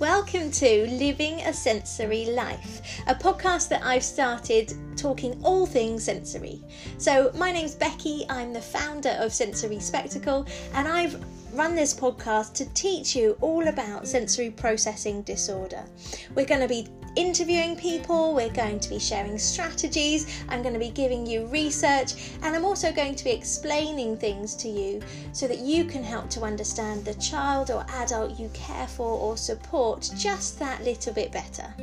Welcome to Living a Sensory Life, a podcast that I've started talking all things sensory. So, my name's Becky, I'm the founder of Sensory Spectacle, and I've run this podcast to teach you all about sensory processing disorder. We're going to be interviewing people, we're going to be sharing strategies, I'm going to be giving you research, and I'm also going to be explaining things to you so that you can help to understand the child or adult you care for or support just that little bit better.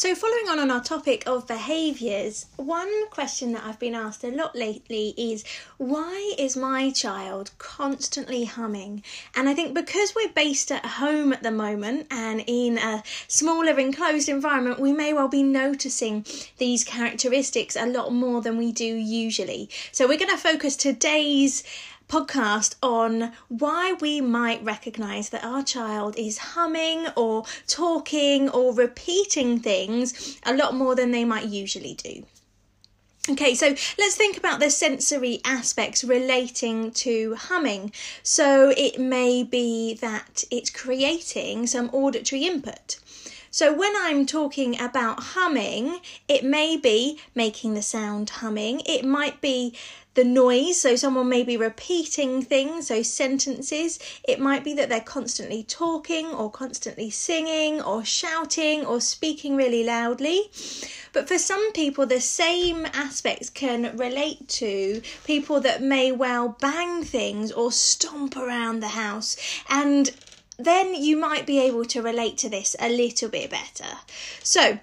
So, following on on our topic of behaviours, one question that I've been asked a lot lately is why is my child constantly humming? And I think because we're based at home at the moment and in a smaller enclosed environment, we may well be noticing these characteristics a lot more than we do usually. So, we're going to focus today's podcast on why we might recognize that our child is humming or talking or repeating things a lot more than they might usually do. Okay, so let's think about the sensory aspects relating to humming. So it may be that it's creating some auditory input. So when I'm talking about humming, it may be making the sound humming, it might be the noise, so someone may be repeating things, so sentences. It might be that they're constantly talking or constantly singing or shouting or speaking really loudly. But for some people, the same aspects can relate to people that may well bang things or stomp around the house. And then you might be able to relate to this a little bit better. So,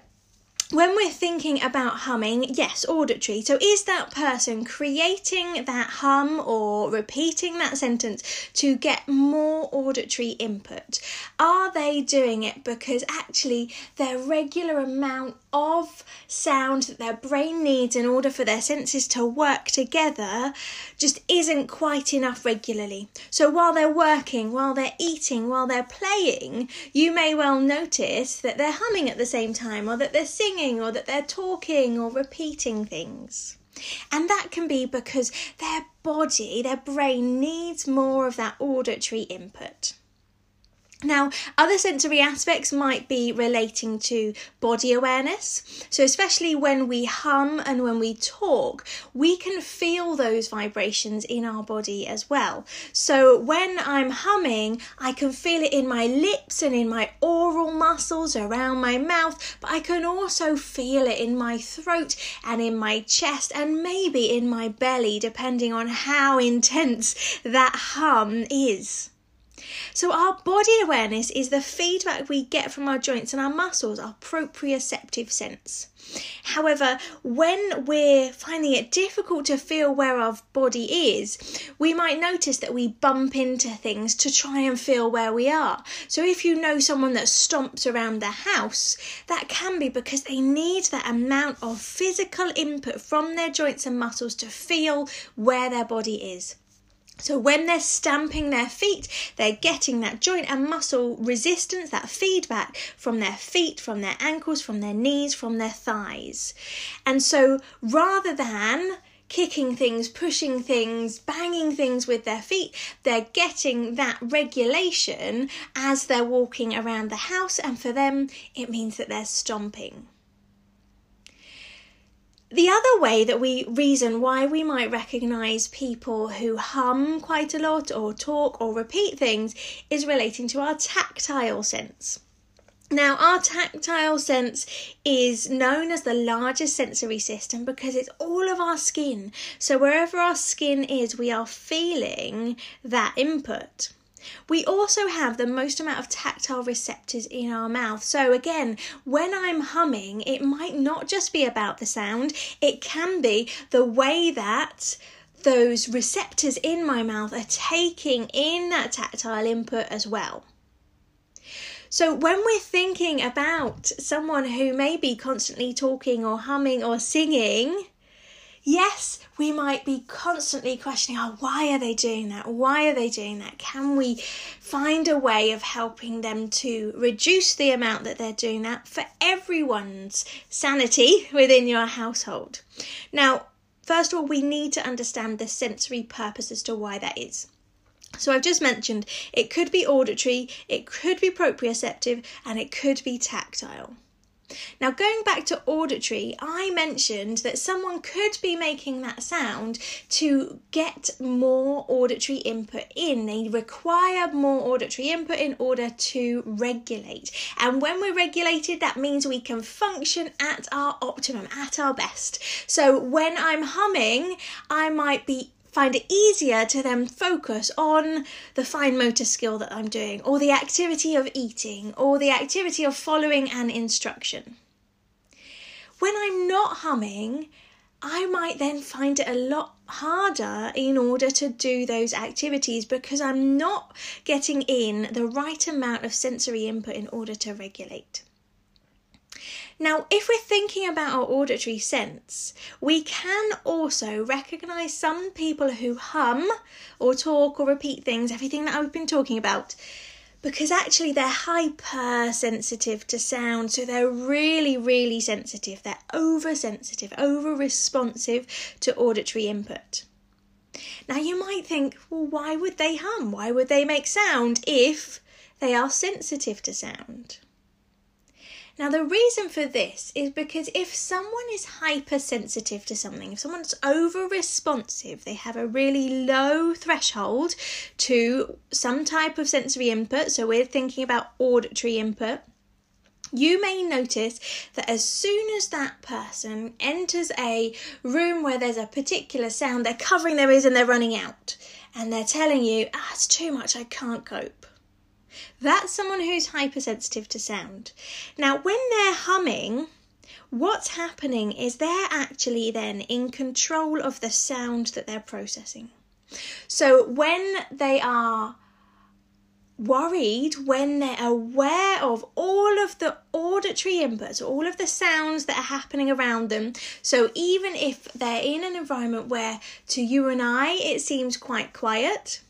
when we're thinking about humming, yes, auditory. So, is that person creating that hum or repeating that sentence to get more auditory input? Are they doing it because actually their regular amount of sound that their brain needs in order for their senses to work together just isn't quite enough regularly. So while they're working, while they're eating, while they're playing, you may well notice that they're humming at the same time, or that they're singing, or that they're talking, or repeating things. And that can be because their body, their brain needs more of that auditory input. Now, other sensory aspects might be relating to body awareness. So, especially when we hum and when we talk, we can feel those vibrations in our body as well. So, when I'm humming, I can feel it in my lips and in my oral muscles around my mouth, but I can also feel it in my throat and in my chest and maybe in my belly, depending on how intense that hum is. So, our body awareness is the feedback we get from our joints and our muscles, our proprioceptive sense. However, when we're finding it difficult to feel where our body is, we might notice that we bump into things to try and feel where we are. So, if you know someone that stomps around the house, that can be because they need that amount of physical input from their joints and muscles to feel where their body is. So when they're stamping their feet, they're getting that joint and muscle resistance, that feedback from their feet, from their ankles, from their knees, from their thighs. And so rather than kicking things, pushing things, banging things with their feet, they're getting that regulation as they're walking around the house, and for them, it means that they're stomping. The other way that we reason why we might recognize people who hum quite a lot or talk or repeat things is relating to our tactile sense. Now, our tactile sense is known as the largest sensory system because it's all of our skin. So, wherever our skin is, we are feeling that input. We also have the most amount of tactile receptors in our mouth. So, again, when I'm humming, it might not just be about the sound, it can be the way that those receptors in my mouth are taking in that tactile input as well. So, when we're thinking about someone who may be constantly talking or humming or singing, yes, we might be constantly questioning, oh, why are they doing that? Why are they doing that? Can we find a way of helping them to reduce the amount that they're doing that for everyone's sanity within your household? Now, first of all, we need to understand the sensory purpose as to why that is. So I've just mentioned it could be auditory, it could be proprioceptive, and it could be tactile. Now, going back to auditory, I mentioned that someone could be making that sound to get more auditory input in. They require more auditory input in order to regulate. And when we're regulated, that means we can function at our optimum, at our best. So when I'm humming, I might be find it easier to then focus on the fine motor skill that I'm doing, or the activity of eating, or the activity of following an instruction. When I'm not humming, I might then find it a lot harder in order to do those activities because I'm not getting in the right amount of sensory input in order to regulate. Now, if we're thinking about our auditory sense, we can also recognize some people who hum or talk or repeat things, everything that I've been talking about, because actually they're hypersensitive to sound. So they're really, really sensitive. They're oversensitive, over responsive to auditory input. Now, you might think, well, why would they hum? Why would they make sound if they are sensitive to sound? Now, the reason for this is because if someone is hypersensitive to something, if someone's over responsive, they have a really low threshold to some type of sensory input, so we're thinking about auditory input. You may notice that as soon as that person enters a room where there's a particular sound, they're covering their ears and they're running out. And they're telling you, ah, it's too much, I can't cope. That's someone who's hypersensitive to sound. Now, when they're humming, what's happening is they're actually then in control of the sound that they're processing. So when they are worried, when they're aware of all of the auditory inputs, all of the sounds that are happening around them, so even if they're in an environment where to you and I it seems quite quiet,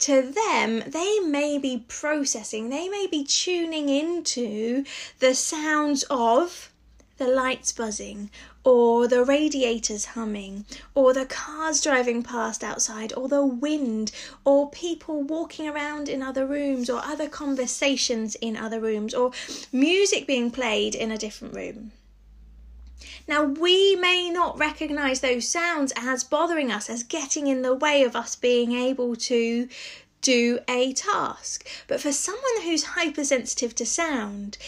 to them, they may be processing, they may be tuning into the sounds of the lights buzzing, or the radiators humming, or the cars driving past outside, or the wind, or people walking around in other rooms, or other conversations in other rooms, or music being played in a different room. Now, we may not recognize those sounds as bothering us, as getting in the way of us being able to do a task. But for someone who's hypersensitive to sound,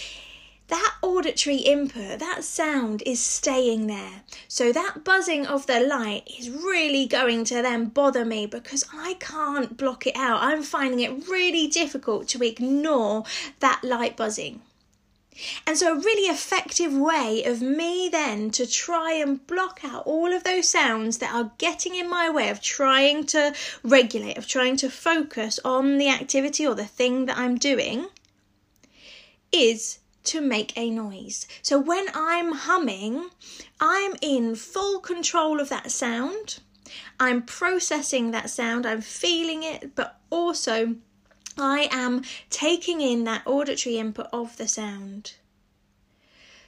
that auditory input, that sound is staying there. So that buzzing of the light is really going to then bother me because I can't block it out. I'm finding it really difficult to ignore that light buzzing. And so, a really effective way of me then to try and block out all of those sounds that are getting in my way of trying to regulate, of trying to focus on the activity or the thing that I'm doing, is to make a noise. So, when I'm humming, I'm in full control of that sound. I'm processing that sound, I'm feeling it, but also I am taking in that auditory input of the sound.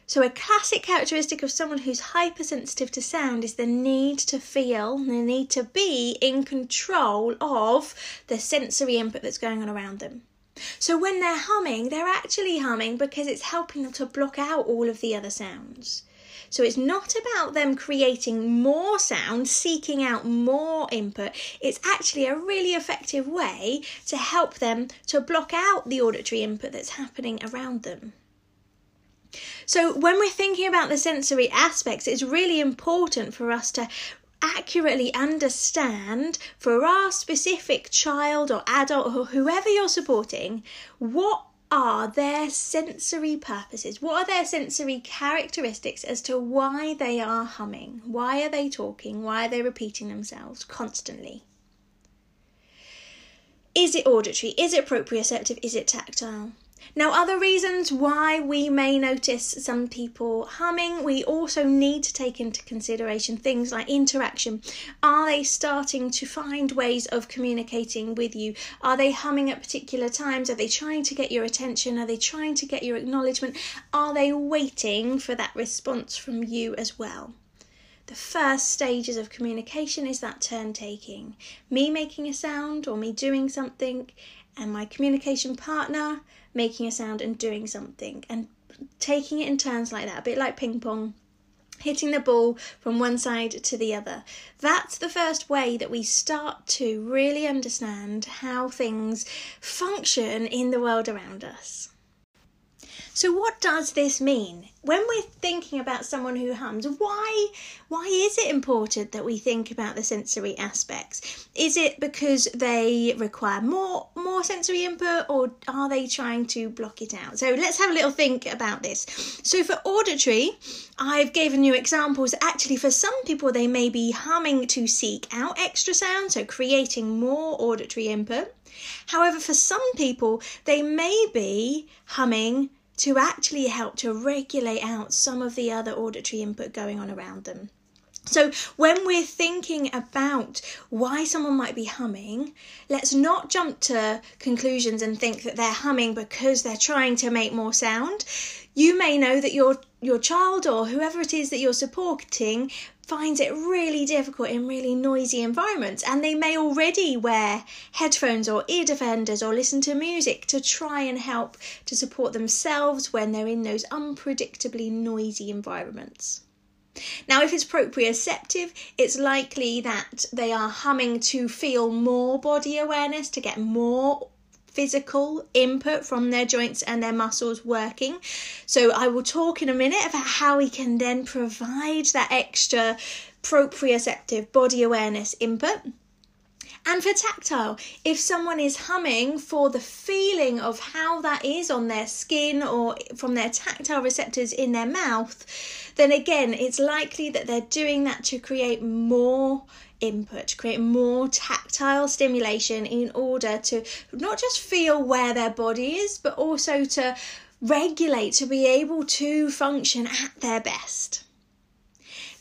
So, a classic characteristic of someone who's hypersensitive to sound is the need to feel, the need to be in control of the sensory input that's going on around them. So, when they're humming, they're actually humming because it's helping them to block out all of the other sounds. So it's not about them creating more sound, seeking out more input. It's actually a really effective way to help them to block out the auditory input that's happening around them. So, when we're thinking about the sensory aspects, it's really important for us to accurately understand for our specific child or adult or whoever you're supporting what are their sensory purposes? What are their sensory characteristics as to why they are humming? Why are they talking? Why are they repeating themselves constantly? Is it auditory? Is it proprioceptive? Is it tactile? Now, other reasons why we may notice some people humming, we also need to take into consideration things like interaction. Are they starting to find ways of communicating with you? Are they humming at particular times? Are they trying to get your attention? Are they trying to get your acknowledgement? Are they waiting for that response from you as well? the first stages of communication is that turn taking. Me making a sound or me doing something, and my communication partner making a sound and doing something, and taking it in turns like that, a bit like ping pong hitting the ball from one side to the other. That's the first way that we start to really understand how things function in the world around us. So what does this mean? When we're thinking about someone who hums, why why is it important that we think about the sensory aspects? Is it because they require more more sensory input or are they trying to block it out? So let's have a little think about this. So for auditory, I've given you examples. Actually, for some people, they may be humming to seek out extra sound, so creating more auditory input. However, for some people, they may be humming to actually help to regulate out some of the other auditory input going on around them. So, when we're thinking about why someone might be humming, let's not jump to conclusions and think that they're humming because they're trying to make more sound. You may know that your your child or whoever it is that you're supporting finds it really difficult in really noisy environments and they may already wear headphones or ear defenders or listen to music to try and help to support themselves when they're in those unpredictably noisy environments. Now, if it's proprioceptive, it's likely that they are humming to feel more body awareness, to get more physical input from their joints and their muscles working. So, I will talk in a minute about how we can then provide that extra proprioceptive body awareness input. And for tactile, if someone is humming for the feeling of how that is on their skin or from their tactile receptors in their mouth, then again, it's likely that they're doing that to create more input, to create more tactile stimulation in order to not just feel where their body is, but also to regulate, to be able to function at their best.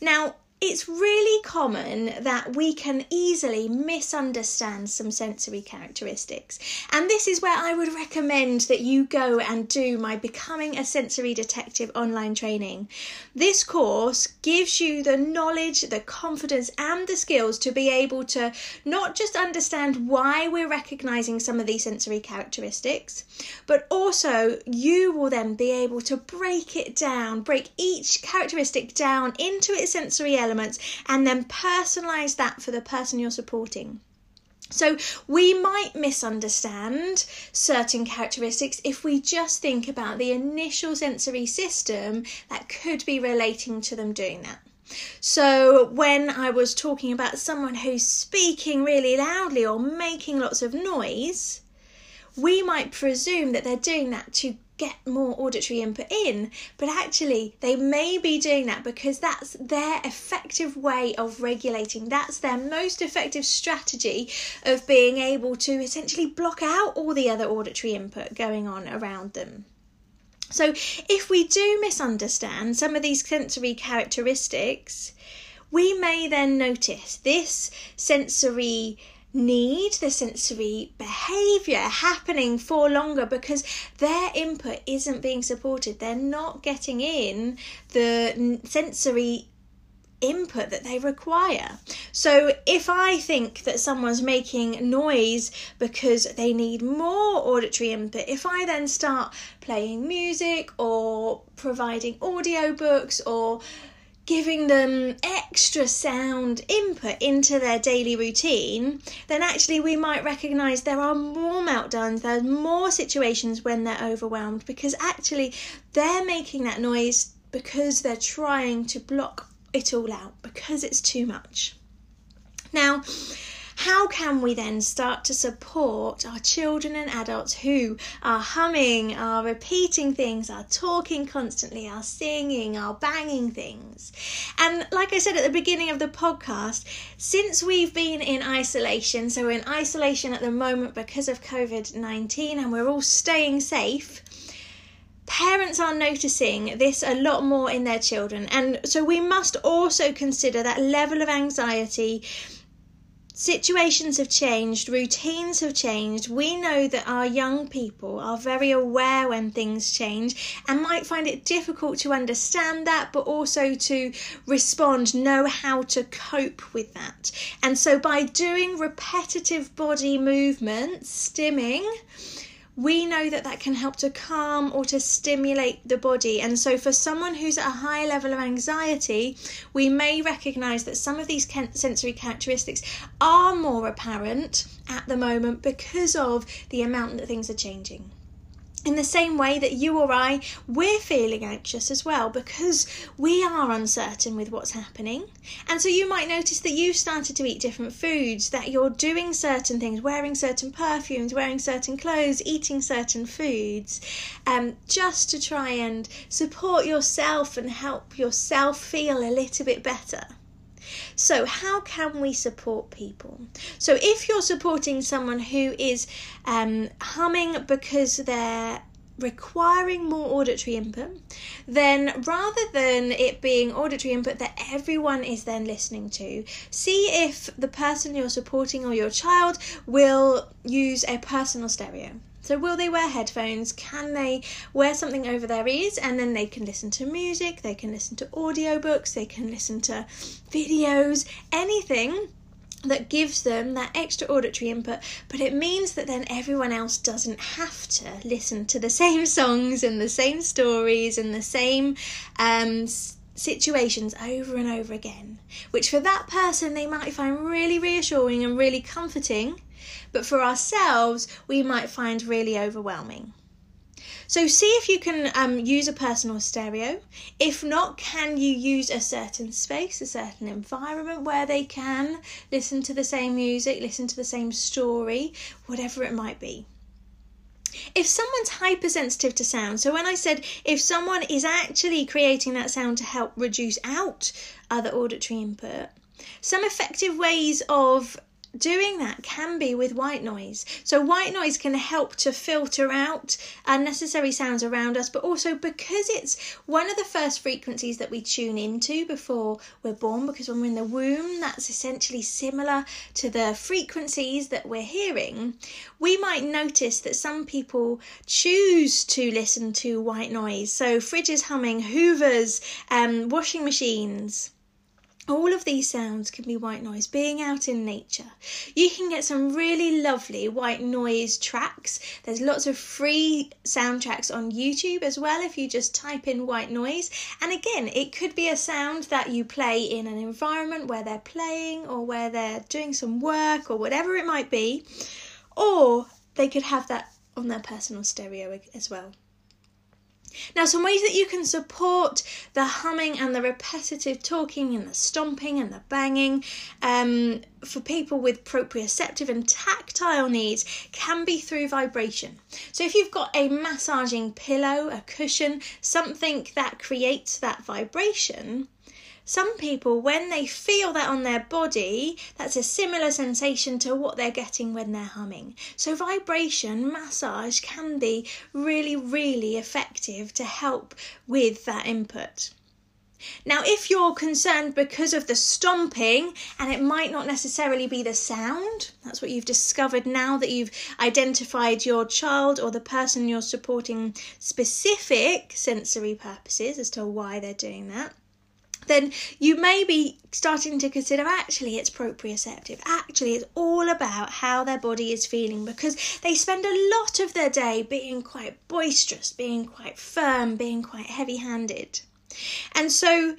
Now, it's really common that we can easily misunderstand some sensory characteristics. And this is where I would recommend that you go and do my Becoming a Sensory Detective online training. This course gives you the knowledge, the confidence, and the skills to be able to not just understand why we're recognizing some of these sensory characteristics, but also you will then be able to break it down, break each characteristic down into its sensory elements elements and then personalize that for the person you're supporting. So, we might misunderstand certain characteristics if we just think about the initial sensory system that could be relating to them doing that. So, when I was talking about someone who's speaking really loudly or making lots of noise, we might presume that they're doing that to get more auditory input in, but actually they may be doing that because that's their effective way of regulating. That's their most effective strategy of being able to essentially block out all the other auditory input going on around them. So, if we do misunderstand some of these sensory characteristics, we may then notice this sensory need the sensory behavior happening for longer because their input isn't being supported. They're not getting in the sensory input that they require. So if I think that someone's making noise because they need more auditory input, if I then start playing music or providing audiobooks or giving them extra sound input into their daily routine, then actually we might recognize there are more meltdowns, there's more situations when they're overwhelmed because actually they're making that noise because they're trying to block it all out because it's too much. Now, how can we then start to support our children and adults who are humming, are repeating things, are talking constantly, are singing, are banging things? And like I said at the beginning of the podcast, since we've been in isolation, so we're in isolation at the moment because of COVID 19 and we're all staying safe parents are noticing this a lot more in their children and so we must also consider that level of anxiety situations have changed, routines have changed. We know that our young people are very aware when things change and might find it difficult to understand that, but also to respond, know how to cope with that. And so, by doing repetitive body movements, stimming, we know that that can help to calm or to stimulate the body. And so, for someone who's at a high level of anxiety, we may recognize that some of these sensory characteristics are more apparent at the moment because of the amount that things are changing in the same way that you or I, we're feeling anxious as well because we are uncertain with what's happening. And so you might notice that you've started to eat different foods, that you're doing certain things, wearing certain perfumes, wearing certain clothes, eating certain foods, um, just to try and support yourself and help yourself feel a little bit better. So, how can we support people? So, if you're supporting someone who is um, humming because they're requiring more auditory input, then rather than it being auditory input that everyone is then listening to, see if the person you're supporting or your child will use a personal stereo. So, will they wear headphones? Can they wear something over their ears? And then they can listen to music, they can listen to audiobooks, they can listen to videos, anything that gives them that extra auditory input, but it means that then everyone else doesn't have to listen to the same songs and the same stories and the same um, situations over and over again, which for that person they might find really reassuring and really comforting but for ourselves, we might find really overwhelming. So, see if you can um, use a personal stereo. If not, can you use a certain space, a certain environment where they can listen to the same music, listen to the same story, whatever it might be? If someone's hypersensitive to sound, so when I said if someone is actually creating that sound to help reduce out other auditory input, some effective ways of doing that can be with white noise. So, white noise can help to filter out unnecessary sounds around us, but also because it's one of the first frequencies that we tune into before we're born, because when we're in the womb, that's essentially similar to the frequencies that we're hearing. We might notice that some people choose to listen to white noise. So, fridges humming, hoovers, um, washing machines all of these sounds can be white noise being out in nature. You can get some really lovely white noise tracks. There's lots of free soundtracks on youtube as well if you just type in white noise. And again it could be a sound that you play in an environment where they're playing or where they're doing some work or whatever it might be. Or they could have that on their personal stereo as well now, some ways that you can support the humming and the repetitive talking and the stomping and the banging um, for people with proprioceptive and tactile needs can be through vibration. So, if you've got a massaging pillow, a cushion, something that creates that vibration, some people, when they feel that on their body, that's a similar sensation to what they're getting when they're humming. So, vibration massage can be really, really effective to help with that input. Now, if you're concerned because of the stomping, and it might not necessarily be the sound, that's what you've discovered now that you've identified your child or the person you're supporting specific sensory purposes as to why they're doing that then you may be starting to consider actually it's proprioceptive. Actually, it's all about how their body is feeling because they spend a lot of their day being quite boisterous, being quite firm, being quite heavy handed. And so,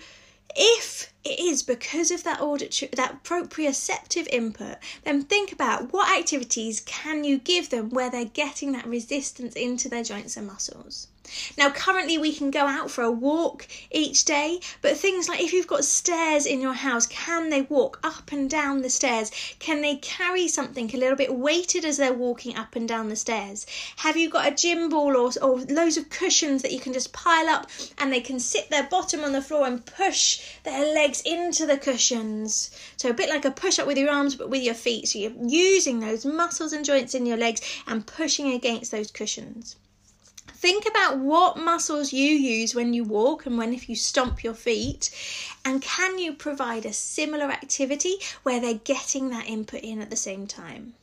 if it is because of that auditory, that proprioceptive input, then think about what activities can you give them where they're getting that resistance into their joints and muscles. Now, currently, we can go out for a walk each day, but things like if you've got stairs in your house, can they walk up and down the stairs? Can they carry something a little bit weighted as they're walking up and down the stairs? Have you got a gym ball or, or loads of cushions that you can just pile up and they can sit their bottom on the floor and push their legs into the cushions? So, a bit like a push up with your arms but with your feet. So, you're using those muscles and joints in your legs and pushing against those cushions. Think about what muscles you use when you walk and when if you stomp your feet. And can you provide a similar activity where they're getting that input in at the same time?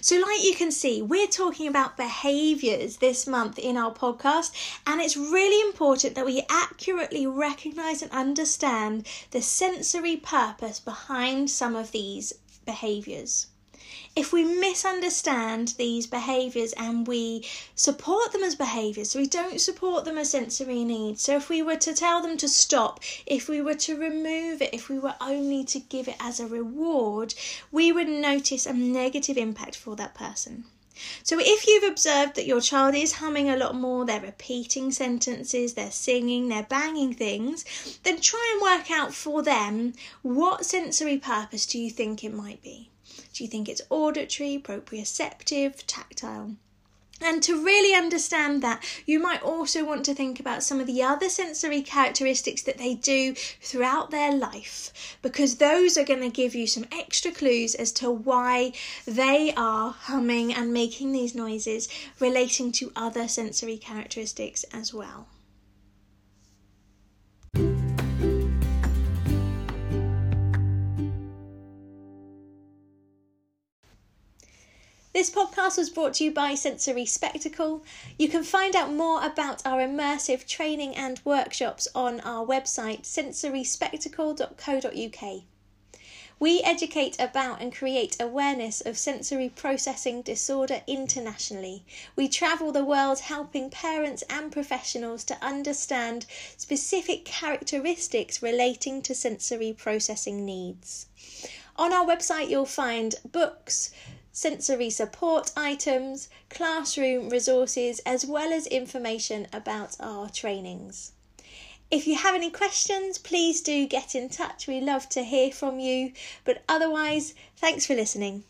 So, like you can see, we're talking about behaviors this month in our podcast, and it's really important that we accurately recognize and understand the sensory purpose behind some of these behaviors if we misunderstand these behaviours and we support them as behaviours, so we don't support them as sensory needs. So if we were to tell them to stop, if we were to remove it, if we were only to give it as a reward, we would notice a negative impact for that person. So, if you've observed that your child is humming a lot more, they're repeating sentences, they're singing, they're banging things, then try and work out for them what sensory purpose do you think it might be. Do you think it's auditory, proprioceptive, tactile? And to really understand that, you might also want to think about some of the other sensory characteristics that they do throughout their life, because those are going to give you some extra clues as to why they are humming and making these noises relating to other sensory characteristics as well. This podcast was brought to you by Sensory Spectacle. You can find out more about our immersive training and workshops on our website sensoryspectacle.co.uk. We educate about and create awareness of sensory processing disorder internationally. We travel the world helping parents and professionals to understand specific characteristics relating to sensory processing needs. On our website, you'll find books, sensory support items, classroom resources, as well as information about our trainings. If you have any questions, please do get in touch. We love to hear from you. But otherwise, thanks for listening.